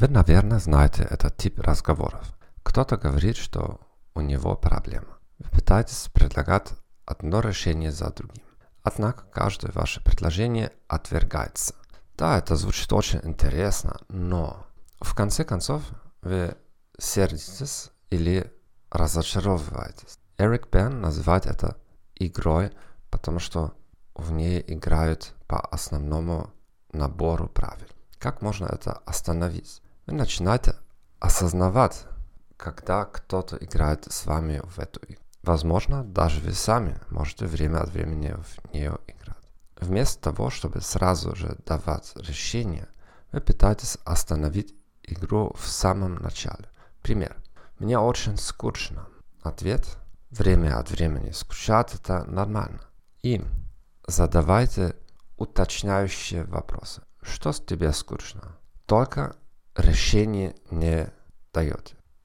Вы, наверное, знаете этот тип разговоров. Кто-то говорит, что у него проблема. Вы пытаетесь предлагать одно решение за другим. Однако каждое ваше предложение отвергается. Да, это звучит очень интересно, но в конце концов вы сердитесь или разочаровываетесь. Эрик Бен называет это игрой, потому что в ней играют по основному набору правил. Как можно это остановить? Вы начинаете осознавать, когда кто-то играет с вами в эту игру. Возможно, даже вы сами можете время от времени в нее играть. Вместо того, чтобы сразу же давать решение, вы пытаетесь остановить игру в самом начале. Пример. Мне очень скучно. Ответ. Время от времени скучать это нормально. И задавайте уточняющие вопросы. Что с тебе скучно? Только решение не даете.